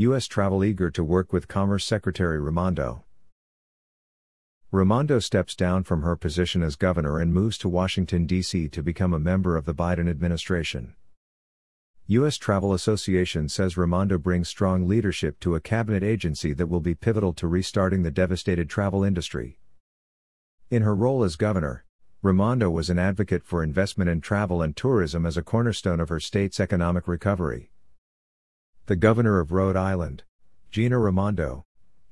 U.S. travel eager to work with Commerce Secretary Raimondo. Raimondo steps down from her position as governor and moves to Washington, D.C. to become a member of the Biden administration. U.S. Travel Association says Raimondo brings strong leadership to a cabinet agency that will be pivotal to restarting the devastated travel industry. In her role as governor, Raimondo was an advocate for investment in travel and tourism as a cornerstone of her state's economic recovery. The governor of Rhode Island, Gina Raimondo,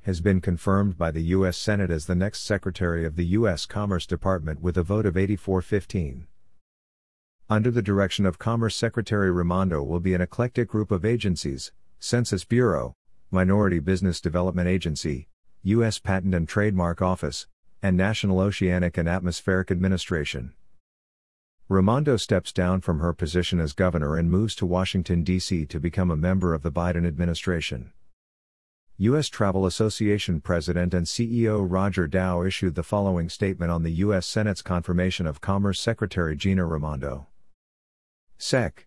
has been confirmed by the U.S. Senate as the next Secretary of the U.S. Commerce Department with a vote of 84-15. Under the direction of Commerce Secretary Raimondo will be an eclectic group of agencies, Census Bureau, Minority Business Development Agency, U.S. Patent and Trademark Office, and National Oceanic and Atmospheric Administration. Raimondo steps down from her position as governor and moves to Washington, D.C. to become a member of the Biden administration. U.S. Travel Association President and CEO Roger Dow issued the following statement on the U.S. Senate's confirmation of Commerce Secretary Gina Raimondo. Sec.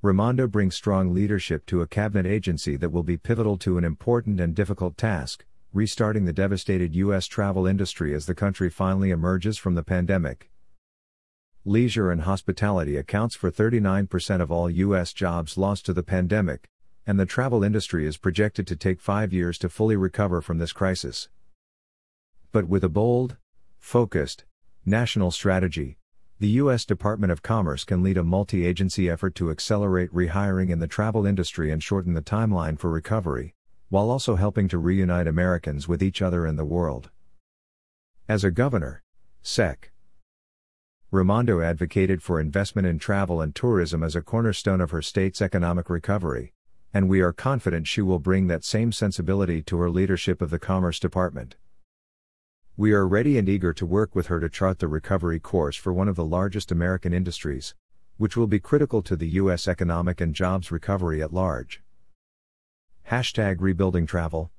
Raimondo brings strong leadership to a cabinet agency that will be pivotal to an important and difficult task restarting the devastated U.S. travel industry as the country finally emerges from the pandemic. Leisure and hospitality accounts for 39% of all U.S. jobs lost to the pandemic, and the travel industry is projected to take five years to fully recover from this crisis. But with a bold, focused, national strategy, the U.S. Department of Commerce can lead a multi agency effort to accelerate rehiring in the travel industry and shorten the timeline for recovery, while also helping to reunite Americans with each other and the world. As a governor, Sec. Raimondo advocated for investment in travel and tourism as a cornerstone of her state's economic recovery, and we are confident she will bring that same sensibility to her leadership of the Commerce Department. We are ready and eager to work with her to chart the recovery course for one of the largest American industries, which will be critical to the U.S. economic and jobs recovery at large. Hashtag Rebuilding Travel